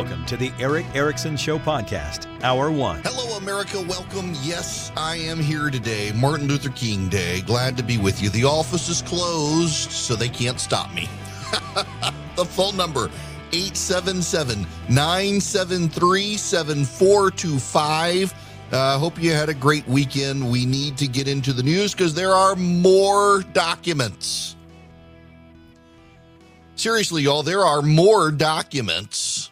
Welcome to the Erick Erickson Show podcast, Hour One. Hello, America. Welcome. Yes, I am here today, Martin Luther King Day. Glad to be with you. The office is closed, so they can't stop me. the phone number 877 973 7425. Uh, I hope you had a great weekend. We need to get into the news because there are more documents. Seriously, y'all, there are more documents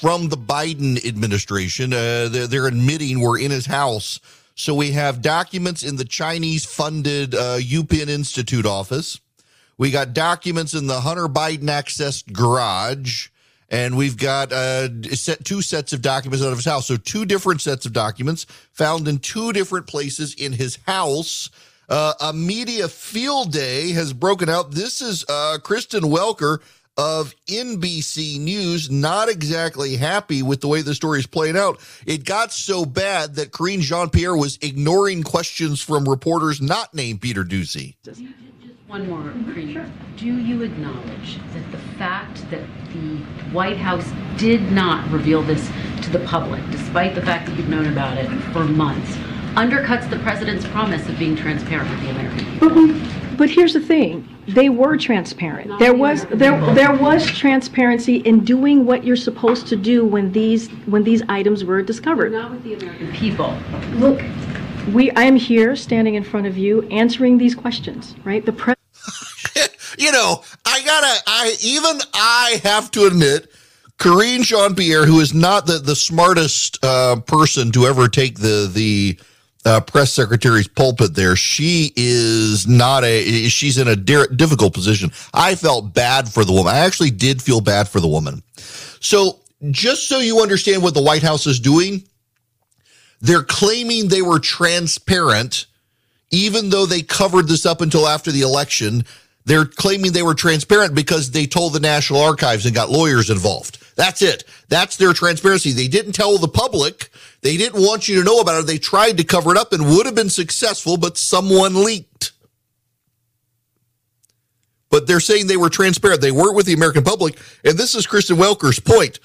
from the Biden administration. Uh, they're, they're, admitting we're in his house. So we have documents in the Chinese funded uh, UPenn Institute office. We got documents in the Hunter Biden accessed garage. And we've got uh, set two sets of documents out of his house. So two different sets of documents found in two different places in his house. Uh, a media field day has broken out. This is uh, Kristen Welker of NBC News, not exactly happy with the way the story is playing out. It got so bad that Karine Jean Pierre was ignoring questions from reporters not named Peter Doocy. Just one more, Karine. Do you acknowledge that the fact that the White House did not reveal this to the public, despite the fact that you've known about it for months, undercuts the president's promise of being transparent with the American people. But, but here's the thing: they were transparent. There was there there was transparency in doing what you're supposed to do when these when these items were discovered. Not with the American people. Look, we I am here standing in front of you answering these questions. Right, the pre- you know, I gotta. I even I have to admit. Karine Jean Pierre, who is not the, the smartest uh, person to ever take the the uh, press secretary's pulpit there. She is not a, she's in a difficult position. I felt bad for the woman. I actually did feel bad for the woman. So just so you understand what the White House is doing, they're claiming they were transparent, even though they covered this up until after the election. They're claiming they were transparent because they told the National Archives and got lawyers involved. That's it. That's their transparency. They didn't tell the public. They didn't want you to know about it. They tried to cover it up and would have been successful, but someone leaked. But they're saying they were transparent. They weren't with the American public. And this is Kristen Welker's point.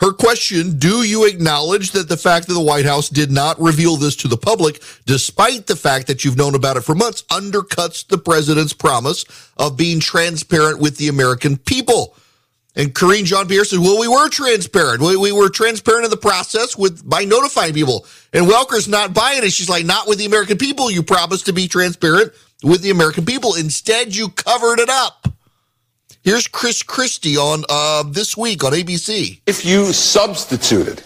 Her question, do you acknowledge that the fact that the White House did not reveal this to the public, despite the fact that you've known about it for months, undercuts the president's promise of being transparent with the American people? And Karine Jean Pierre said, well, we were transparent. We, we were transparent in the process with by notifying people. And Welker's not buying it. She's like, not with the American people. You promised to be transparent with the American people. Instead, you covered it up. Here's Chris Christie on uh, this week on ABC. If you substituted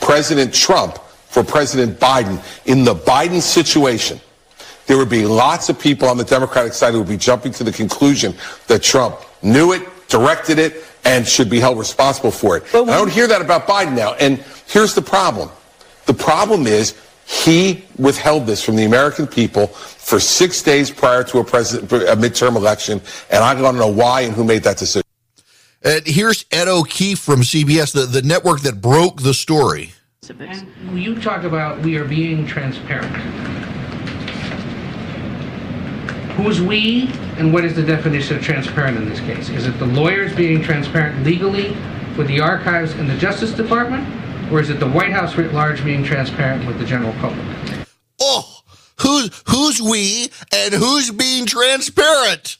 President Trump for President Biden in the Biden situation, there would be lots of people on the Democratic side who would be jumping to the conclusion that Trump knew it, directed it, and should be held responsible for it. I don't hear that about Biden now. And here's the problem. The problem is he withheld this from the American people for six days prior to a president a midterm election, and I want to know why and who made that decision. And here's Ed O'Keefe from CBS, the, the network that broke the story. And you talk about we are being transparent. Who's we, and what is the definition of transparent in this case? Is it the lawyers being transparent legally with the archives and the Justice Department, or is it the White House writ large being transparent with the general public? Oh, who's who's we and who's being transparent?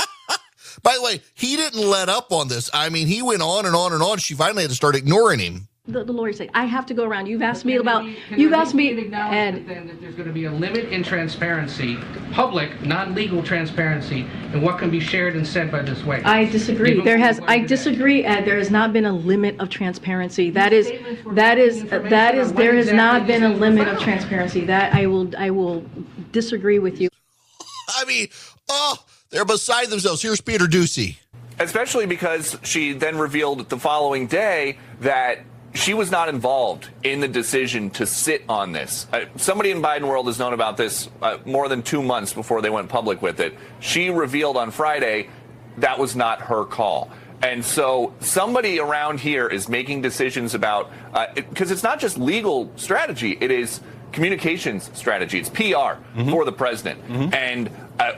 By the way, he didn't let up on this. I mean, he went on and on and on. She finally had to start ignoring him the, the lawyer said, I have to go around. You've asked me about, you've asked me, and then that there's going to be a limit in transparency, public, non-legal transparency, and what can be shared and said by this way. I disagree. There has, I disagree, Ed. There has not been a limit of transparency. That is, that is, that is, there has not been a limit of transparency. That I will, I will disagree with you. I mean, oh, they're beside themselves. Here's Peter Doocy. Especially because she then revealed the following day that she was not involved in the decision to sit on this. Uh, somebody in Biden world has known about this uh, more than two months before they went public with it. She revealed on Friday that was not her call. And so somebody around here is making decisions about, because uh, it, it's not just legal strategy, it is communications strategy. It's PR mm-hmm. for the president. Mm-hmm. And uh,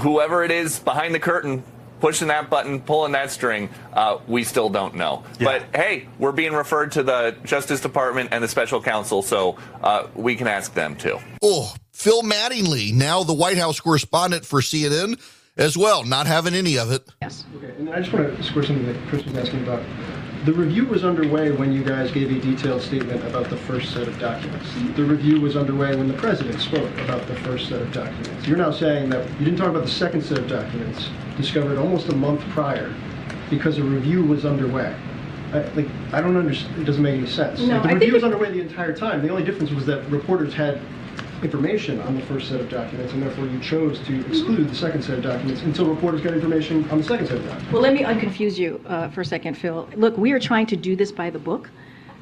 whoever it is behind the curtain pushing that button, pulling that string, uh, we still don't know. Yeah. But hey, we're being referred to the Justice Department and the special counsel, so uh, we can ask them too. Oh, Phil Mattingly, now the White House correspondent for CNN as well, not having any of it. Yes. Okay, and I just want to square something that Chris was asking about. The review was underway when you guys gave a detailed statement about the first set of documents. The review was underway when the president spoke about the first set of documents. You're now saying that you didn't talk about the second set of documents discovered almost a month prior because a review was underway. I, like, I don't understand. It doesn't make any sense. No, Like, the think review was it- underway the entire time. The only difference was that reporters had information on the first set of documents, and therefore you chose to exclude the second set of documents until reporters got information on the second set of documents. Well, let me unconfuse you uh, for a second, Phil. Look, we are trying to do this by the book.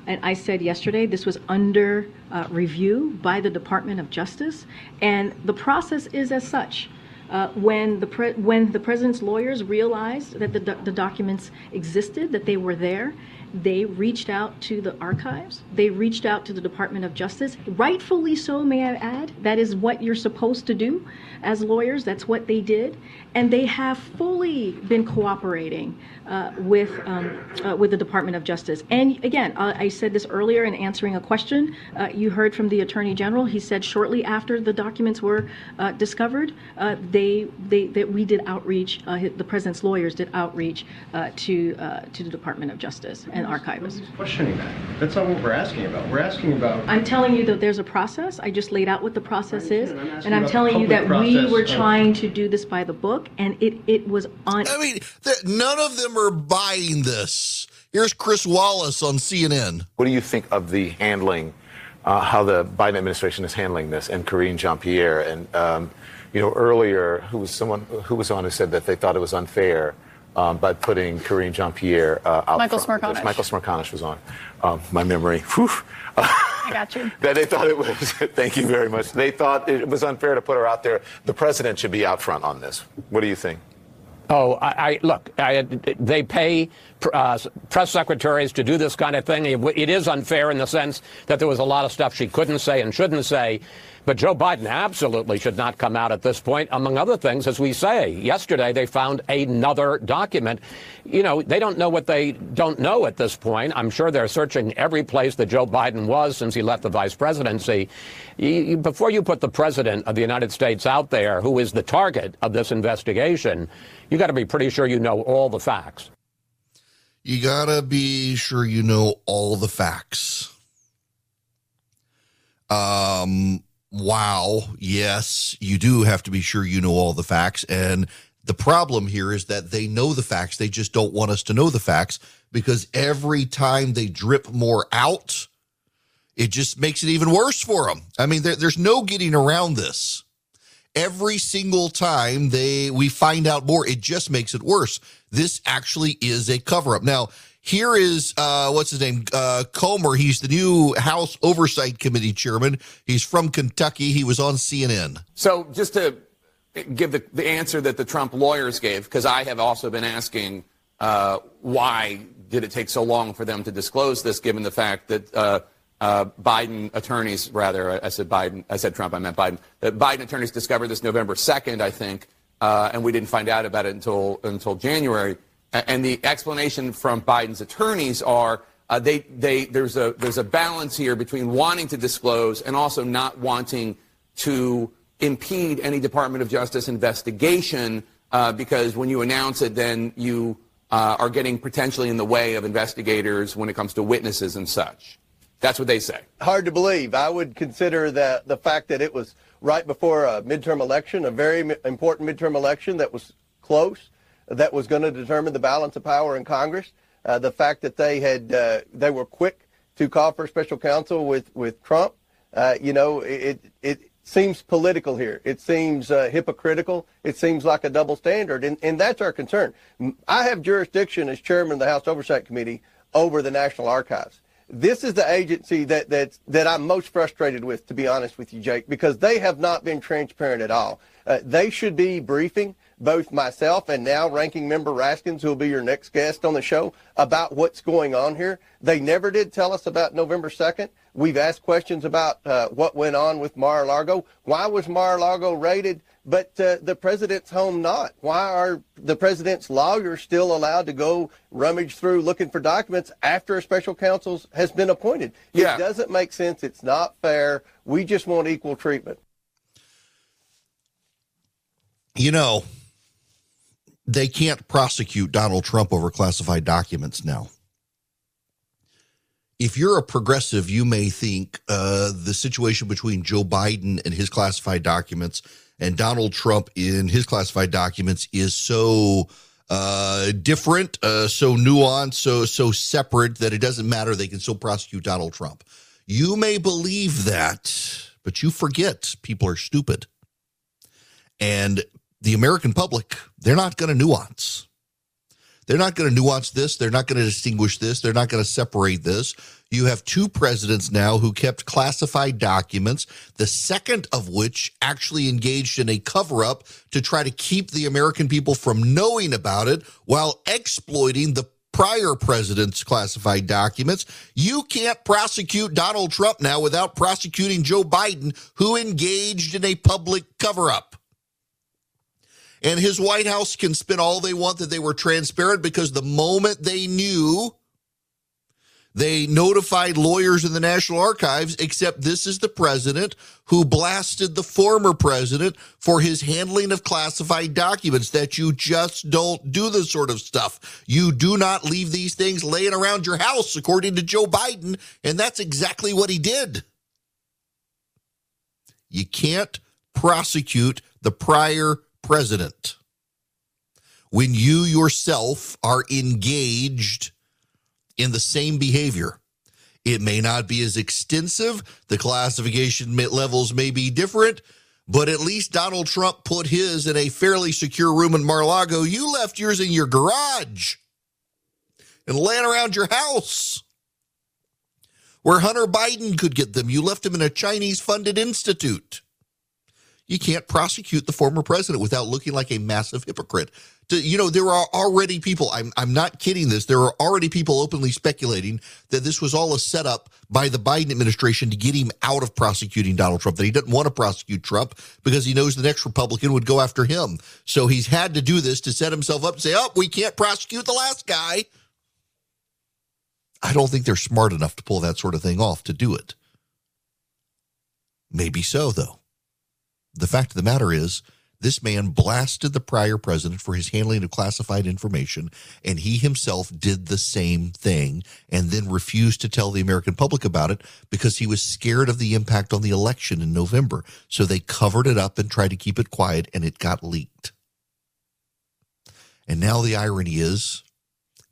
And I said yesterday this was under uh, review by the Department of Justice, and the process is as such. Uh, when the when the president's lawyers realized that the, do- the documents existed, that they were there, they reached out to the archives. They reached out to the Department of Justice, rightfully so, may I add. That is what you're supposed to do as lawyers. That's what they did, and they have fully been cooperating uh, with um, uh, with the Department of Justice. And again, uh, I said this earlier in answering a question. Uh, you heard from the Attorney General. He said shortly after the documents were uh, discovered, they they that we did outreach. The president's lawyers did outreach to to the Department of Justice and archivists. Nobody's questioning that. That's not what we're asking about. We're asking about I'm telling you that there's a process. I just laid out what the process is. I'm and I'm telling you that we process were of- trying to do this by the book, and it it was on. I mean, th- none of them are buying this. Here's Chris Wallace on CNN. What do you think of the handling, uh, how the Biden administration is handling this, and Karine Jean-Pierre? And um, you know, earlier, who was someone who was on who said that they thought it was unfair um, by putting Karine Jean-Pierre uh, out. Michael front. Smerconish. Michael Smerconish was on. Um, my memory. Whew. I got you. that they thought it was. thank you very much. They thought it was unfair to put her out there. The president should be out front on this. What do you think? Oh, I, I look. I, they pay uh, press secretaries to do this kind of thing. It, is unfair in the sense that there was a lot of stuff she couldn't say and shouldn't say. But Joe Biden absolutely should not come out at this point. Among other things, as we say, yesterday they found another document. You know, they don't know what they don't know at this point. I'm sure they're searching every place that Joe Biden was since he left the vice presidency. Before you put the president of the United States out there, who is the target of this investigation, you got to be pretty sure you know all the facts. You gotta be sure you know all the facts. Um, wow. Yes, you do have to be sure you know all the facts. And the problem here is that they know the facts. They just don't want us to know the facts because every time they drip more out, it just makes it even worse for them. I mean, there, there's no getting around this every single time they we find out more it just makes it worse. This actually is a cover up now here is uh what's his name? Uh comer. He's the new house oversight committee chairman. He's from kentucky. He was on cnn So just to give the, the answer that the Trump lawyers gave, because I have also been asking uh, why did it take so long for them to disclose this, given the fact that uh, Biden attorneys, rather, I said Biden, I said Trump, I meant Biden. That Biden attorneys discovered this November 2nd, I think, uh, and we didn't find out about it until until January. And the explanation from Biden's attorneys are uh, they they there's a there's a balance here between wanting to disclose and also not wanting to impede any Department of Justice investigation uh, because when you announce it, then you uh, are getting potentially in the way of investigators when it comes to witnesses and such. That's what they say. hard to believe. I would consider that the fact that it was right before a midterm election, a very important midterm election that was close, that was going to determine the balance of power in Congress. Uh, the fact that they had uh, they were quick to call for special counsel with with Trump, uh, you know, it it seems political here. It seems uh, hypocritical. It seems like a double standard, and and that's our concern. I have jurisdiction as chairman of the House Oversight Committee over the National Archives this is the agency that that that I'm most frustrated with, to be honest with you, Jake, because they have not been transparent at all. Uh, they should be briefing both myself and now ranking member Raskins, who will be your next guest on the show, about what's going on here. They never did tell us about November 2nd. We've asked questions about uh, what went on with Mar-a-Lago. Why was Mar-a-Lago raided, but uh, the president's home not? Why are the president's lawyers still allowed to go rummage through looking for documents after a special counsel has been appointed? Yeah. It doesn't make sense. It's not fair. We just want equal treatment. You know, they can't prosecute Donald Trump over classified documents now. If you're a progressive, you may think uh, the situation between Joe Biden and his classified documents and Donald Trump in his classified documents is so uh, different, uh, so nuanced, so so separate that it doesn't matter. They can still prosecute Donald Trump. You may believe that, but you forget people are stupid, and the American public they're not going to nuance. They're not going to nuance this. They're not going to distinguish this. They're not going to separate this. You have two presidents now who kept classified documents, the second of which actually engaged in a cover up to try to keep the American people from knowing about it while exploiting the prior president's classified documents. You can't prosecute Donald Trump now without prosecuting Joe Biden, who engaged in a public cover up. And his White House can spin all they want that they were transparent because the moment they knew, they notified lawyers in the National Archives, except this is the president who blasted the former president for his handling of classified documents, that you just don't do this sort of stuff. You do not leave these things laying around your house, according to Joe Biden. And that's exactly what he did. You can't prosecute the prior president when you yourself are engaged in the same behavior. It may not be as extensive, the classification levels may be different, but at least Donald Trump put his in a fairly secure room in Mar-a-Lago. You left yours in your garage and laying around your house where Hunter Biden could get them. You left him in a Chinese funded institute you can't prosecute the former president without looking like a massive hypocrite. To, you know, there are already people, I'm, I'm not kidding this, there are already people openly speculating that this was all a setup by the Biden administration to get him out of prosecuting Donald Trump, that he doesn't want to prosecute Trump because he knows the next Republican would go after him. So he's had to do this to set himself up and say, oh, we can't prosecute the last guy. I don't think they're smart enough to pull that sort of thing off to do it. Maybe so, though the fact of the matter is, this man blasted the prior president for his handling of classified information, and he himself did the same thing and then refused to tell the American public about it because he was scared of the impact on the election in November. So they covered it up and tried to keep it quiet, and it got leaked. And now the irony is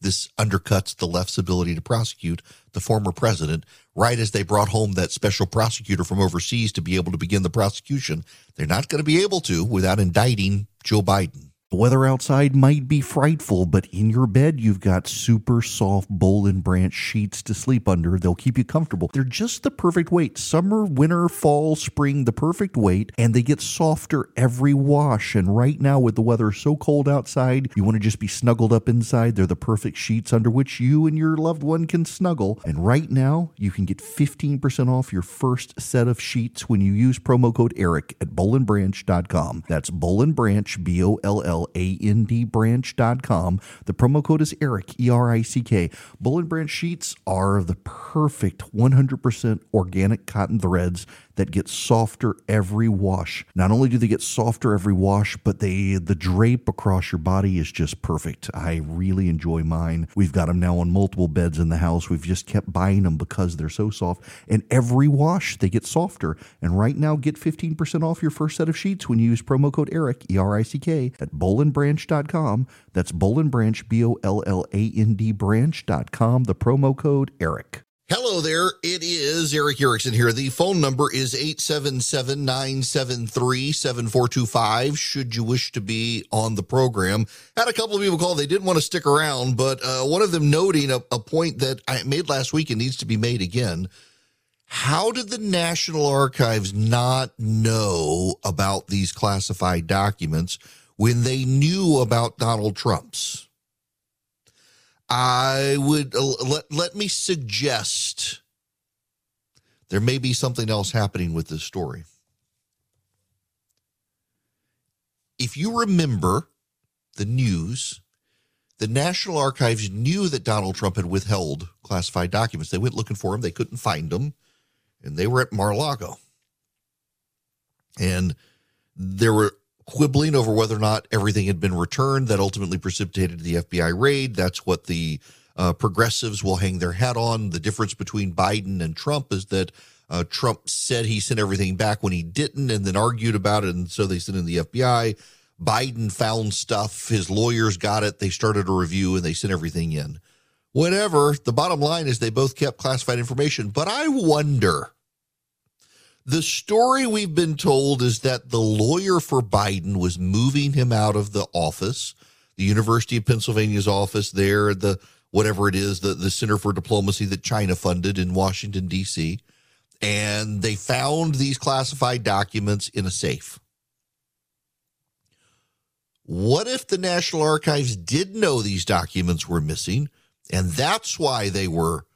this undercuts the left's ability to prosecute the former president right as they brought home that special prosecutor from overseas to be able to begin the prosecution. They're not going to be able to without indicting Joe Biden. The weather outside might be frightful, but in your bed, you've got super soft Boll and Branch sheets to sleep under. They'll keep you comfortable. They're just the perfect weight. Summer, winter, fall, spring, the perfect weight, and they get softer every wash. And right now, with the weather so cold outside, you want to just be snuggled up inside. They're the perfect sheets under which you and your loved one can snuggle. And right now, you can get 15% off your first set of sheets when you use promo code ERICK at bollandbranch.com. That's Boll and Branch, B O L L A-N-D branch.com. The promo code is ERICK, E-R-I-C-K. Boll and Branch sheets are the perfect 100% organic cotton threads that get softer every wash. Not only do they get softer every wash, but they the drape across your body is just perfect. I really enjoy mine. We've got them now on multiple beds in the house. We've just kept buying them because they're so soft. And every wash they get softer. And right now, get 15% off your first set of sheets when you use promo code ERICK, E R I C K, at bollandbranch.com. That's Boll and Branch, B O L L A N D branch.com. The promo code ERICK. Hello there. It is Erick Erickson here. The phone number is 877 973 7425. Should you wish to be on the program, had a couple of people call. They didn't want to stick around, but uh, one of them noting a, a point that I made last week and needs to be made again. How did the National Archives not know about these classified documents when they knew about Donald Trump's? I would uh, let, let me suggest there may be something else happening with this story. If you remember the news, the National Archives knew that Donald Trump had withheld classified documents. They went looking for him, they couldn't find them, and they were at Mar a Lago. And there were quibbling over whether or not everything had been returned. That ultimately precipitated the FBI raid. That's what the uh, progressives will hang their hat on. The difference between Biden and Trump is that uh, Trump said he sent everything back when he didn't and then argued about it. And so they sent in the FBI. Biden found stuff. His lawyers got it. They started a review and they sent everything in. Whatever. The bottom line is they both kept classified information. But I wonder the story we've been told is that the lawyer for Biden was moving him out of the office, the University of Pennsylvania's office there, the whatever it is, the, the Center for Diplomacy that China funded in Washington, D.C. And they found these classified documents in a safe. What if the National Archives did know these documents were missing, and that's why they were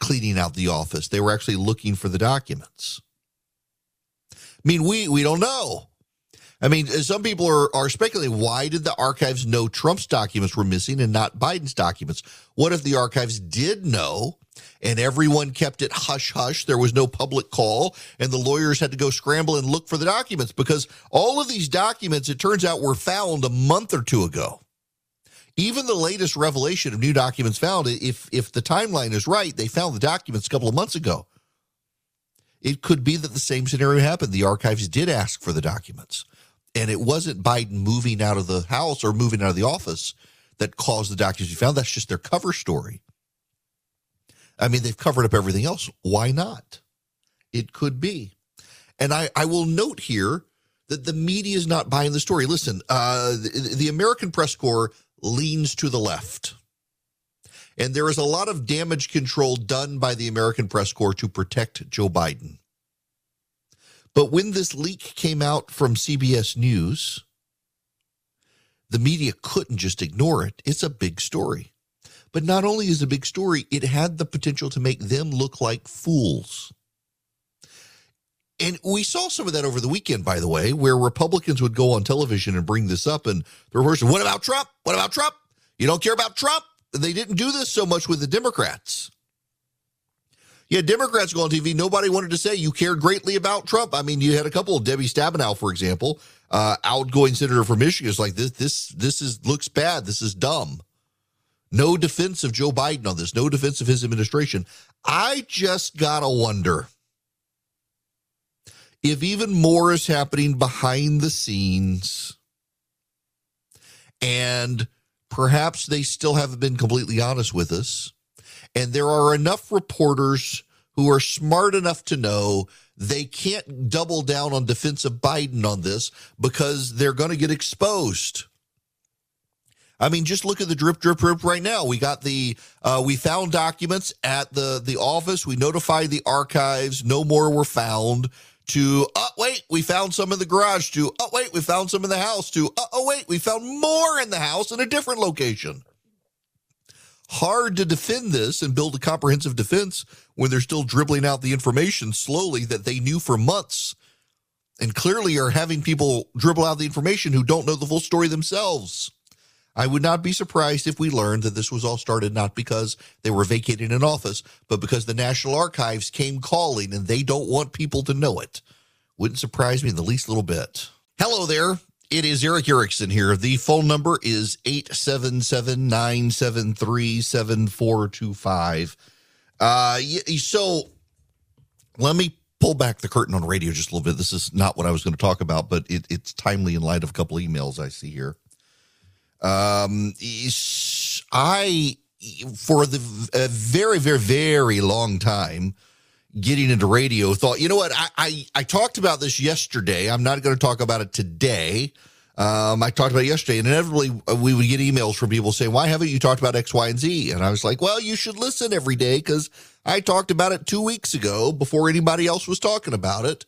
cleaning out the office? They were actually looking for the documents. I mean, we we don't know. I mean, some people are, are speculating why did the archives know Trump's documents were missing and not Biden's documents? What if the archives did know and everyone kept it hush hush? There was no public call and the lawyers had to go scramble and look for the documents because all of these documents, it turns out, were found a month or two ago. Even the latest revelation of new documents found, if if the timeline is right, they found the documents a couple of months ago. It could be that the same scenario happened. The archives did ask for the documents, and it wasn't Biden moving out of the house or moving out of the office that caused the documents to be found. That's just their cover story. I mean, they've covered up everything else. Why not? It could be. And I, I will note here that the media is not buying the story. Listen, uh, the, the American Press Corps leans to the left. And there is a lot of damage control done by the American press corps to protect Joe Biden. But when this leak came out from CBS News, the media couldn't just ignore it. It's a big story. But not only is it a big story, it had the potential to make them look like fools. And we saw some of that over the weekend, by the way, where Republicans would go on television and bring this up. And the reverse, what about Trump? What about Trump? You don't care about Trump? They didn't do this so much with the Democrats. Yeah, Democrats go on TV. Nobody wanted to say you cared greatly about Trump. I mean, you had a couple of Debbie Stabenow, for example, uh, outgoing senator from Michigan, is like this. This this is looks bad. This is dumb. No defense of Joe Biden on this. No defense of his administration. I just gotta wonder if even more is happening behind the scenes, and perhaps they still haven't been completely honest with us. And there are enough reporters who are smart enough to know they can't double down on defense of Biden on this because they're going to get exposed. I mean, just look at the drip, drip, drip right now. We got the, uh, we found documents at the the office. We notified the archives. No more were found to oh wait we found some in the garage to oh wait we found some in the house to oh, oh wait we found more in the house in a different location. Hard to defend this and build a comprehensive defense when they're still dribbling out the information slowly that they knew for months and clearly are having people dribble out the information who don't know the full story themselves I would not be surprised if we learned that this was all started not because they were vacating an office, but because the National Archives came calling and they don't want people to know it. Wouldn't surprise me in the least little bit. Hello there. It is Erick Erickson here. The phone number is 877 973 7425. Uh, so let me pull back the curtain on radio just a little bit. This is not what I was going to talk about, but it, it's timely in light of a couple emails I see here. Um, I, for the a very, very, very long time, getting into radio, thought, you know what? I, I, I talked about this yesterday. I'm not going to talk about it today. Um, I talked about it yesterday, and inevitably uh, we would get emails from people saying, "Why haven't you talked about X, Y, and Z?" And I was like, "Well, you should listen every day because I talked about it two weeks ago before anybody else was talking about it."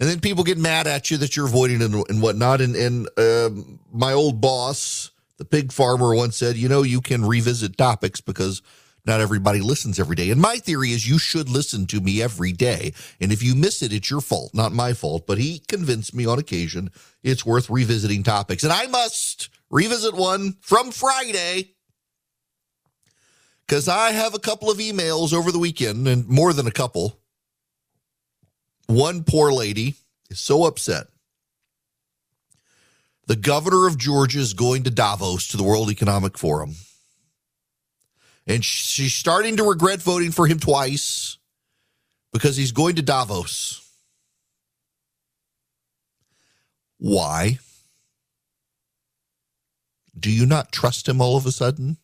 And then people get mad at you that you're avoiding and whatnot. And, and um, my old boss, the pig farmer, once said, "You know, you can revisit topics because." Not everybody listens every day. And my theory is you should listen to me every day. And if you miss it, it's your fault, not my fault. But he convinced me on occasion it's worth revisiting topics. And I must revisit one from Friday because I have a couple of emails over the weekend and more than a couple. One poor lady is so upset. The governor of Georgia is going to Davos to the World Economic Forum and she's starting to regret voting for him twice because he's going to Davos. Why? Do you not trust him all of a sudden?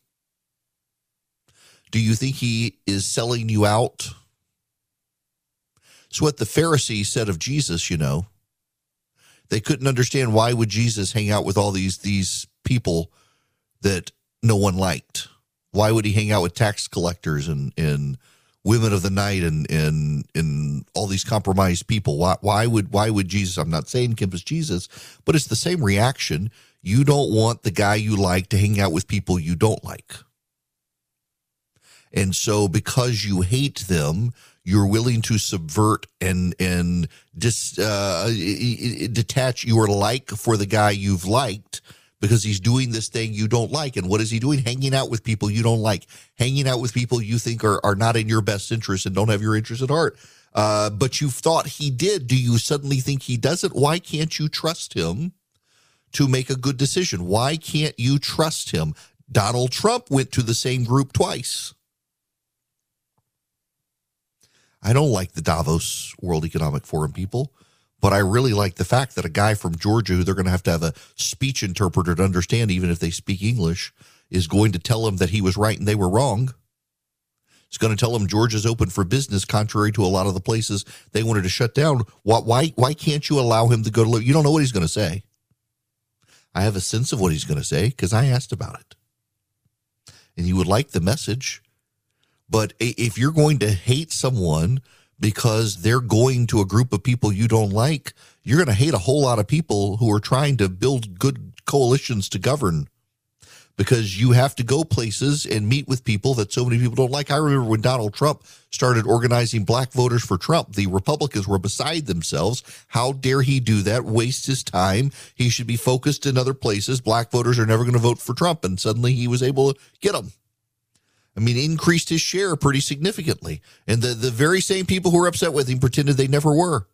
Do you think he is selling you out? It's what the Pharisees said of Jesus, you know. They couldn't understand why would Jesus hang out with all these these people that no one liked why would he hang out with tax collectors and, and women of the night and, and, and all these compromised people? Why, why would, why would Jesus, I'm not saying Kemp is Jesus, but it's the same reaction. You don't want the guy you like to hang out with people you don't like. And so because you hate them, you're willing to subvert and and dis, uh, detach your like for the guy you've liked because he's doing this thing you don't like. And what is he doing? Hanging out with people you don't like, hanging out with people you think are, are not in your best interest and don't have your interest at heart. Uh, but you thought he did. Do you suddenly think he doesn't? Why can't you trust him to make a good decision? Why can't you trust him? Donald Trump went to the same group twice. I don't like the Davos World Economic Forum people. But I really like the fact that a guy from Georgia, who they're going to have to have a speech interpreter to understand, even if they speak English, is going to tell them that he was right and they were wrong. It's going to tell them Georgia's open for business, contrary to a lot of the places they wanted to shut down. Why, why, why can't you allow him to go to? You don't know what he's going to say. I have a sense of what he's going to say because I asked about it. And you would like the message. But if you're going to hate someone because they're going to a group of people you don't like, you're going to hate a whole lot of people who are trying to build good coalitions to govern because you have to go places and meet with people that so many people don't like. I remember when Donald Trump started organizing black voters for Trump, the Republicans were beside themselves. How dare he do that? Waste his time. He should be focused in other places. Black voters are never going to vote for Trump. And suddenly he was able to get them. I mean, increased his share pretty significantly. And the, the very same people who were upset with him pretended they never were.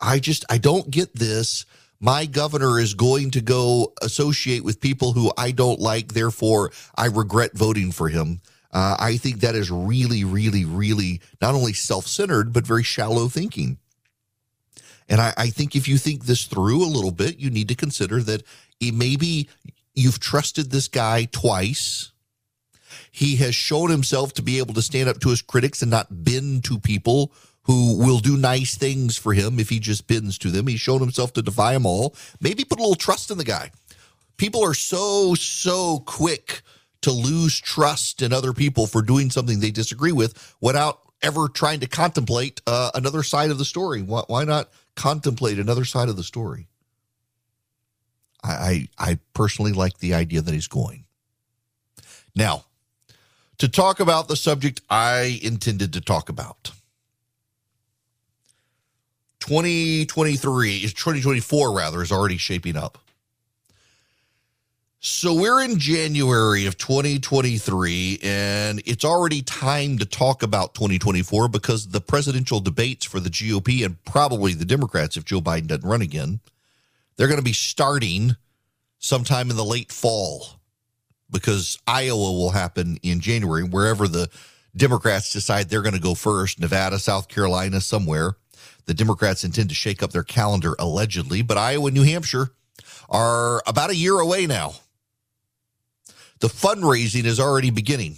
I just, I don't get this. My governor is going to go associate with people who I don't like. Therefore, I regret voting for him. Uh, I think that is really, really, really not only self centered, but very shallow thinking. And I, I, think if you think this through a little bit, you need to consider that maybe you've trusted this guy twice he has shown himself to be able to stand up to his critics and not bend to people who will do nice things for him if he just bends to them. He's shown himself to defy them all. Maybe put a little trust in the guy. People are so, so quick to lose trust in other people for doing something they disagree with without ever trying to contemplate uh, another side of the story. Why, why, not contemplate another side of the story? I, I, I personally like the idea that he's going. Now, to talk about the subject I intended to talk about. 2023 is 2024 rather is already shaping up. So we're in January of 2023 and it's already time to talk about 2024 because the presidential debates for the GOP and probably the Democrats if Joe Biden doesn't run again, they're going to be starting sometime in the late fall because Iowa will happen in January, wherever the Democrats decide they're going to go first, Nevada, South Carolina, somewhere. The Democrats intend to shake up their calendar allegedly, but Iowa and New Hampshire are about a year away now. The fundraising is already beginning.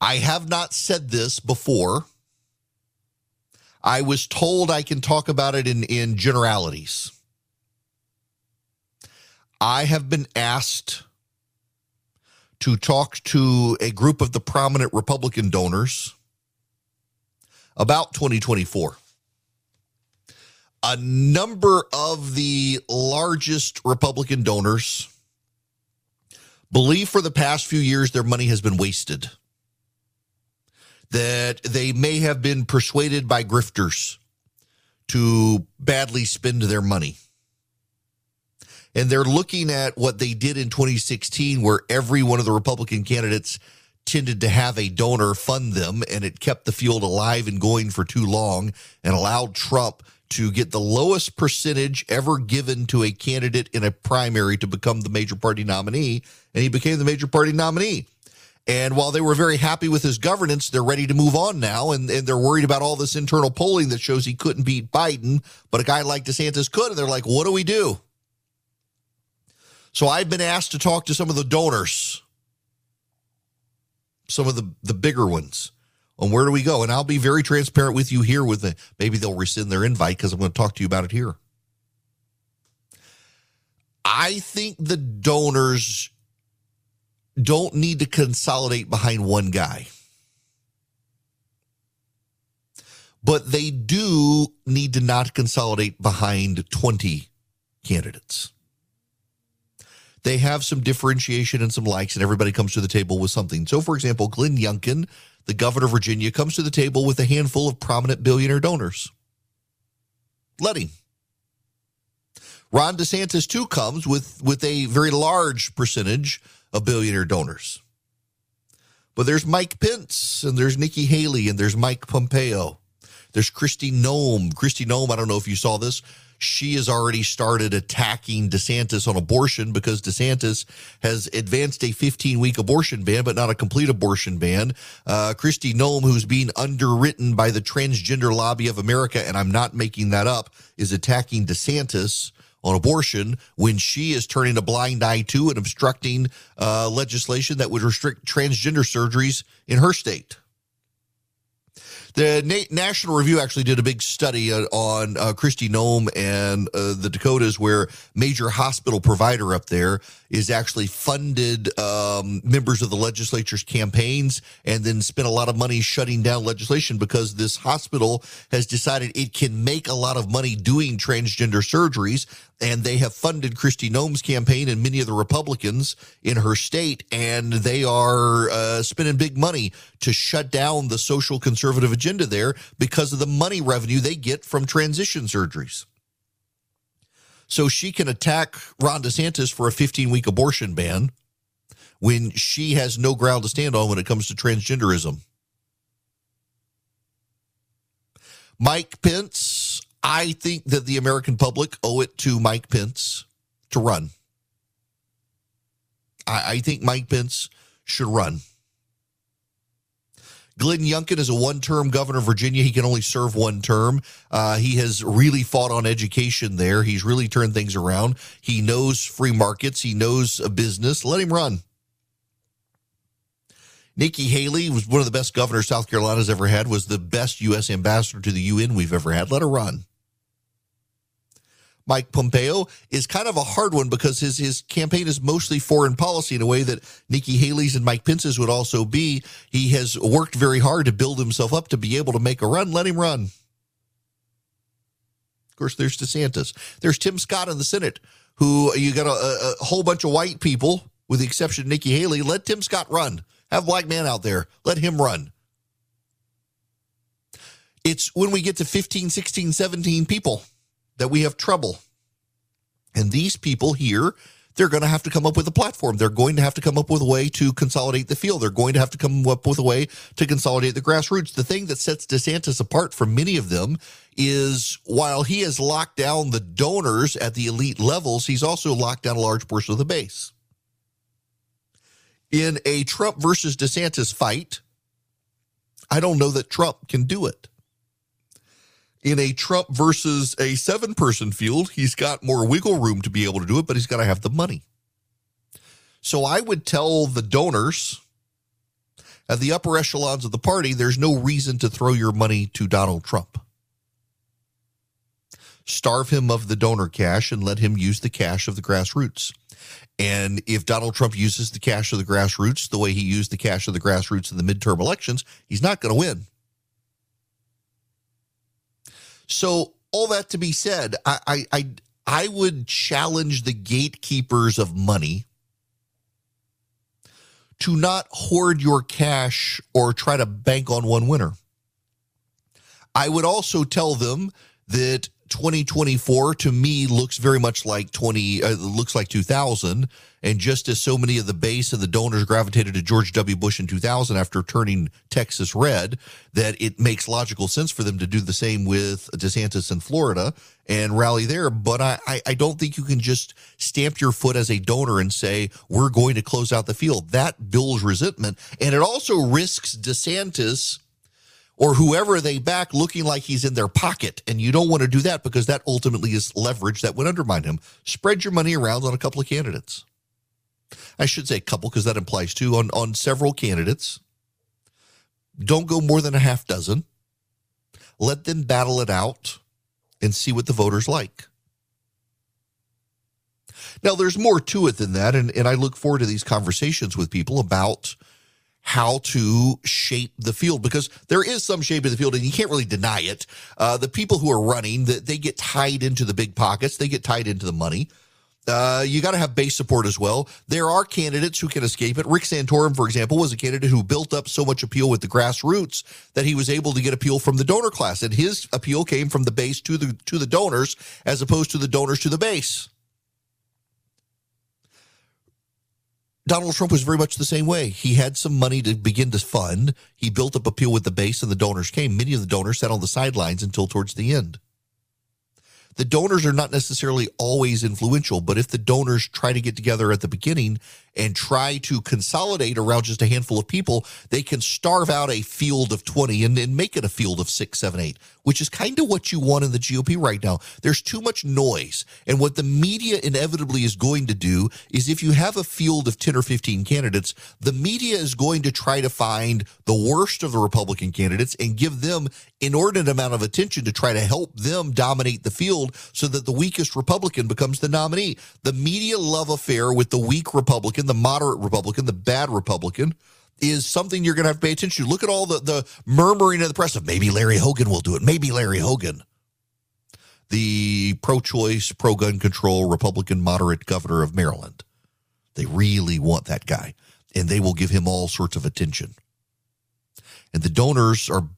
I have not said this before. I was told I can talk about it in, in generalities. I have been asked to talk to a group of the prominent Republican donors about 2024. A number of the largest Republican donors believe for the past few years their money has been wasted, that they may have been persuaded by grifters to badly spend their money. And they're looking at what they did in 2016, where every one of the Republican candidates tended to have a donor fund them, and it kept the field alive and going for too long and allowed Trump to get the lowest percentage ever given to a candidate in a primary to become the major party nominee. And he became the major party nominee. And while they were very happy with his governance, they're ready to move on now. And, and they're worried about all this internal polling that shows he couldn't beat Biden, but a guy like DeSantis could. And they're like, what do we do? So I've been asked to talk to some of the donors, some of the, the bigger ones, on where do we go. And I'll be very transparent with you here with the maybe they'll rescind their invite because I'm going to talk to you about it here. I think the donors don't need to consolidate behind one guy. But they do need to not consolidate behind 20 candidates. They have some differentiation and some likes, and everybody comes to the table with something. So, for example, Glenn Youngkin, the governor of Virginia, comes to the table with a handful of prominent billionaire donors. Let him. Ron DeSantis, too, comes with, with a very large percentage of billionaire donors. But there's Mike Pence, and there's Nikki Haley, and there's Mike Pompeo. There's Kristi Noem. Kristi Noem, I don't know if you saw this. She has already started attacking DeSantis on abortion because DeSantis has advanced a 15 week abortion ban, but not a complete abortion ban. Uh, Kristi Noem, who's being underwritten by the Transgender Lobby of America, and I'm not making that up, is attacking DeSantis on abortion when she is turning a blind eye to and obstructing uh, legislation that would restrict transgender surgeries in her state. The Na- National Review actually did a big study uh, on uh, Kristi Noem and uh, the Dakotas, where major hospital provider up there is actually funded um, members of the legislature's campaigns and then spent a lot of money shutting down legislation because this hospital has decided it can make a lot of money doing transgender surgeries. And they have funded Kristi Noem's campaign and many of the Republicans in her state, and they are uh, spending big money to shut down the social conservative agenda there because of the money revenue they get from transition surgeries so she can attack Ron DeSantis for a 15 week abortion ban when she has no ground to stand on when it comes to transgenderism. Mike Pence, I think that the American public owe it to Mike Pence to run. I, I think Mike Pence should run. Glenn Youngkin is a one term governor of Virginia. He can only serve one term. Uh, he has really fought on education there. He's really turned things around. He knows free markets, he knows a business. Let him run. Nikki Haley was one of the best governors South Carolina's ever had, was the best U.S. ambassador to the UN we've ever had. Let her run. Mike Pompeo is kind of a hard one because his his campaign is mostly foreign policy in a way that Nikki Haley's and Mike Pence's would also be. He has worked very hard to build himself up to be able to make a run. Let him run. Of course, there's DeSantis. There's Tim Scott in the Senate, who you got a, a whole bunch of white people, with the exception of Nikki Haley. Let Tim Scott run. Have black man out there. Let him run. It's when we get to 15, 16, 17 people that we have trouble. And these people here, they're going to have to come up with a platform. They're going to have to come up with a way to consolidate the field. They're going to have to come up with a way to consolidate the grassroots. The thing that sets DeSantis apart from many of them is while he has locked down the donors at the elite levels, he's also locked down a large portion of the base. In a Trump versus DeSantis fight, I don't know that Trump can do it in a Trump versus a seven person field, he's got more wiggle room to be able to do it, but he's got to have the money. So I would tell the donors at the upper echelons of the party there's no reason to throw your money to Donald Trump. Starve him of the donor cash and let him use the cash of the grassroots. And if Donald Trump uses the cash of the grassroots the way he used the cash of the grassroots in the midterm elections, he's not going to win. So, all that to be said, I, I, I, would challenge the gatekeepers of money to not hoard your cash or try to bank on one winner. I would also tell them that 2024 to me looks very much like 20 uh, looks like 2000 and just as so many of the base of the donors gravitated to George W. Bush in 2000 after turning Texas red that it makes logical sense for them to do the same with DeSantis in Florida and rally there. But I, I I don't think you can just stamp your foot as a donor and say we're going to close out the field. That builds resentment. And it also risks DeSantis or whoever they back looking like he's in their pocket. And you don't want to do that because that ultimately is leverage that would undermine him. Spread your money around on a couple of candidates. I should say a couple because that implies two on, on several candidates. Don't go more than a half dozen. Let them battle it out and see what the voters like. Now, there's more to it than that. And, and I look forward to these conversations with people about how to shape the field because there is some shape of the field and you can't really deny it. Uh, the people who are running, that they get tied into the big pockets, they get tied into the money. Uh, you got to have base support as well. There are candidates who can escape it. Rick Santorum, for example, was a candidate who built up so much appeal with the grassroots that he was able to get appeal from the donor class, and his appeal came from the base to the to the donors as opposed to the donors to the base. Donald Trump was very much the same way. He had some money to begin to fund. He built up appeal with the base, and the donors came. Many of the donors sat on the sidelines until towards the end. The donors are not necessarily always influential, but if the donors try to get together at the beginning and try to consolidate around just a handful of people, they can starve out a field of 20 and, and make it a field of six, seven, eight, which is kind of what you want in the GOP right now. There's too much noise. And what the media inevitably is going to do is if you have a field of 10 or 15 candidates, the media is going to try to find the worst of the Republican candidates and give them inordinate amount of attention to try to help them dominate the field so that the weakest Republican becomes the nominee. The media love affair with the weak Republican, the moderate Republican, the bad Republican is something you're going to have to pay attention to. Look at all the, the murmuring in the press of maybe Larry Hogan will do it. Maybe Larry Hogan. The pro choice, pro gun control Republican moderate governor of Maryland. They really want that guy, and they will give him all sorts of attention. And the donors are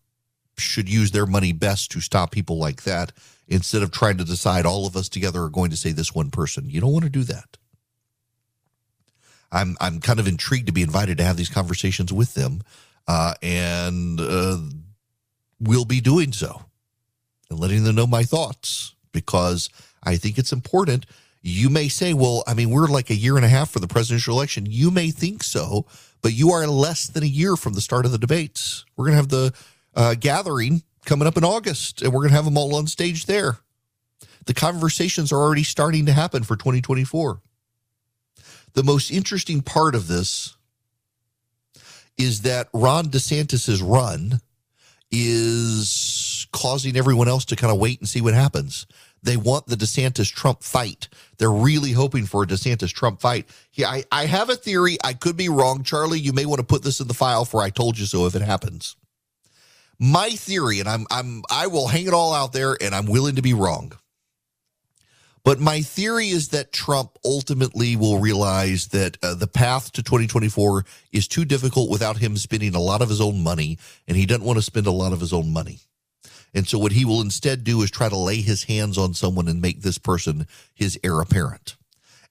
should use their money best to stop people like that instead of trying to decide all of us together are going to say this one person. You don't want to do that. I'm I'm kind of intrigued to be invited to have these conversations with them, uh, and uh, we'll be doing so and letting them know my thoughts because I think it's important. You may say, well, I mean, we're like a year and a half for the presidential election. You may think so, but you are less than a year from the start of the debates. We're going to have the uh, gathering coming up in August, and we're going to have them all on stage there. The conversations are already starting to happen for 2024. The most interesting part of this is that Ron DeSantis's run is causing everyone else to kind of wait and see what happens. They want the DeSantis Trump fight. They're really hoping for a DeSantis Trump fight. Yeah, I, I have a theory. I could be wrong. Charlie, you may want to put this in the file for I told you so if it happens. My theory, and I'm I'm I will hang it all out there and I'm willing to be wrong. But my theory is that Trump ultimately will realize that uh, the path to 2024 is too difficult without him spending a lot of his own money, and he doesn't want to spend a lot of his own money. And so, what he will instead do is try to lay his hands on someone and make this person his heir apparent.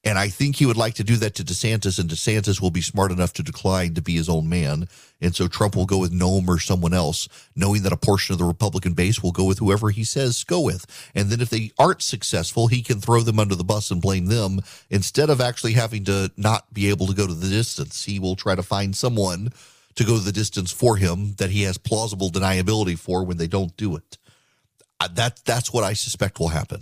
And I think he would like to do that to DeSantis, and DeSantis will be smart enough to decline to be his own man. And so Trump will go with Noem or someone else, knowing that a portion of the Republican base will go with whoever he says go with. And then if they aren't successful, he can throw them under the bus and blame them instead of actually having to not be able to go to the distance. He will try to find someone to go the distance for him that he has plausible deniability for when they don't do it. That that's what I suspect will happen.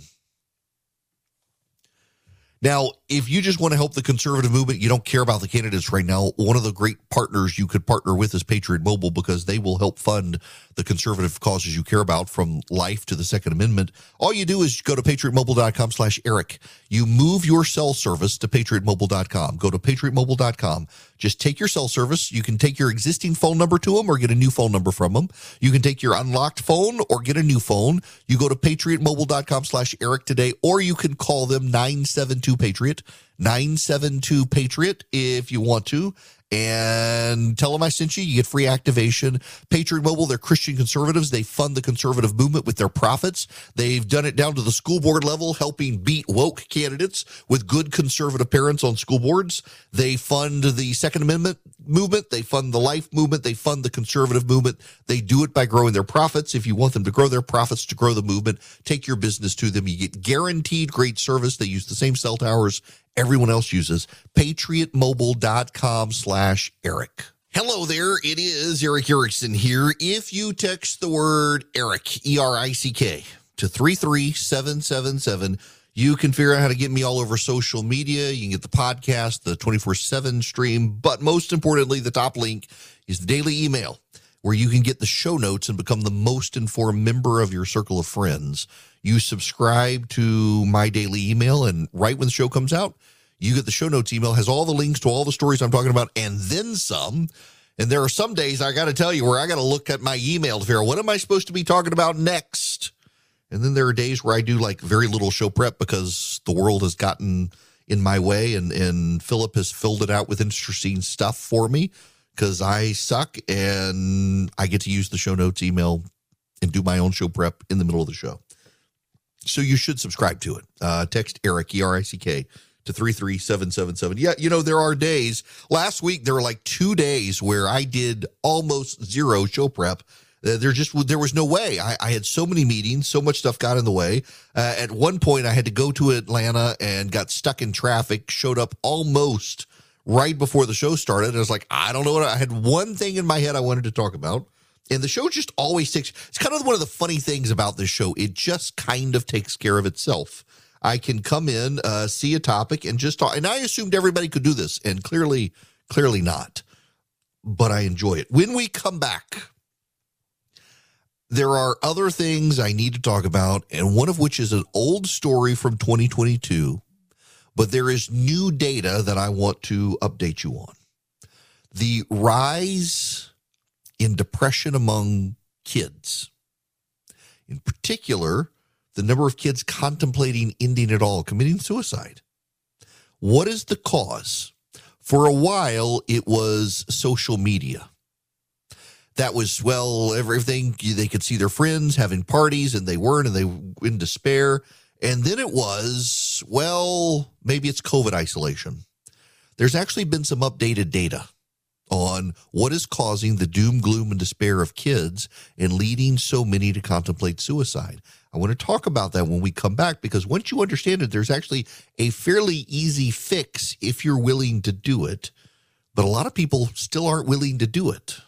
Now, if you just want to help the conservative movement, you don't care about the candidates right now, one of the great partners you could partner with is Patriot Mobile because they will help fund the conservative causes you care about from life to the Second Amendment. All you do is go to patriotmobile.com slash Erick. You move your cell service to patriotmobile.com. Go to patriotmobile.com. Just take your cell service. You can take your existing phone number to them or get a new phone number from them. You can take your unlocked phone or get a new phone. You go to patriotmobile.com slash Erick today, or you can call them 972 Patriot, 972 Patriot if you want to and tell them I sent you. You get free activation. Patriot Mobile, they're Christian conservatives. They fund the conservative movement with their profits. They've done it down to the school board level, helping beat woke candidates with good conservative parents on school boards. They fund the Second Amendment movement. They fund the life movement. They fund the conservative movement. They do it by growing their profits. If you want them to grow their profits to grow the movement, take your business to them. You get guaranteed great service. They use the same cell towers everyone else uses. PatriotMobile.com slash Erick. Hello there. It is Erick Erickson here. If you text the word Erick, E R I C K, to 33777, you can figure out how to get me all over social media. You can get the podcast, the 24 7 stream, but most importantly, the top link is the daily email where you can get the show notes and become the most informed member of your circle of friends. You subscribe to my daily email, and right when the show comes out, you get the show notes email, has all the links to all the stories I'm talking about, and then some. And there are some days I got to tell you where I got to look at my email to figure out what am I supposed to be talking about next. And then there are days where I do like very little show prep because the world has gotten in my way and, and Philip has filled it out with interesting stuff for me because I suck and I get to use the show notes email and do my own show prep in the middle of the show. So you should subscribe to it. Uh, text Erick, E R I C K, to 33777. Yeah, you know, there are days. Last week, there were like two days where I did almost zero show prep. Uh, there just there was no way. I, I, had so many meetings, so much stuff got in the way. Uh, at one point, I had to go to Atlanta and got stuck in traffic. Showed up almost right before the show started. And I was like, I don't know what I had. One thing in my head I wanted to talk about, and the show just always takes. It's kind of one of the funny things about this show. It just kind of takes care of itself. I can come in, uh, see a topic, and just talk. And I assumed everybody could do this, and clearly, clearly not. But I enjoy it. When we come back, there are other things I need to talk about, and one of which is an old story from 2022. But there is new data that I want to update you on. The rise in depression among kids. In particular, the number of kids contemplating ending it all, committing suicide. What is the cause? For a while, it was social media. That was, well, everything, they could see their friends having parties and they weren't and they were in despair. And then it was, well, maybe it's COVID isolation. There's actually been some updated data on what is causing the doom, gloom, and despair of kids and leading so many to contemplate suicide. I want to talk about that when we come back because once you understand it, there's actually a fairly easy fix if you're willing to do it. But a lot of people still aren't willing to do it.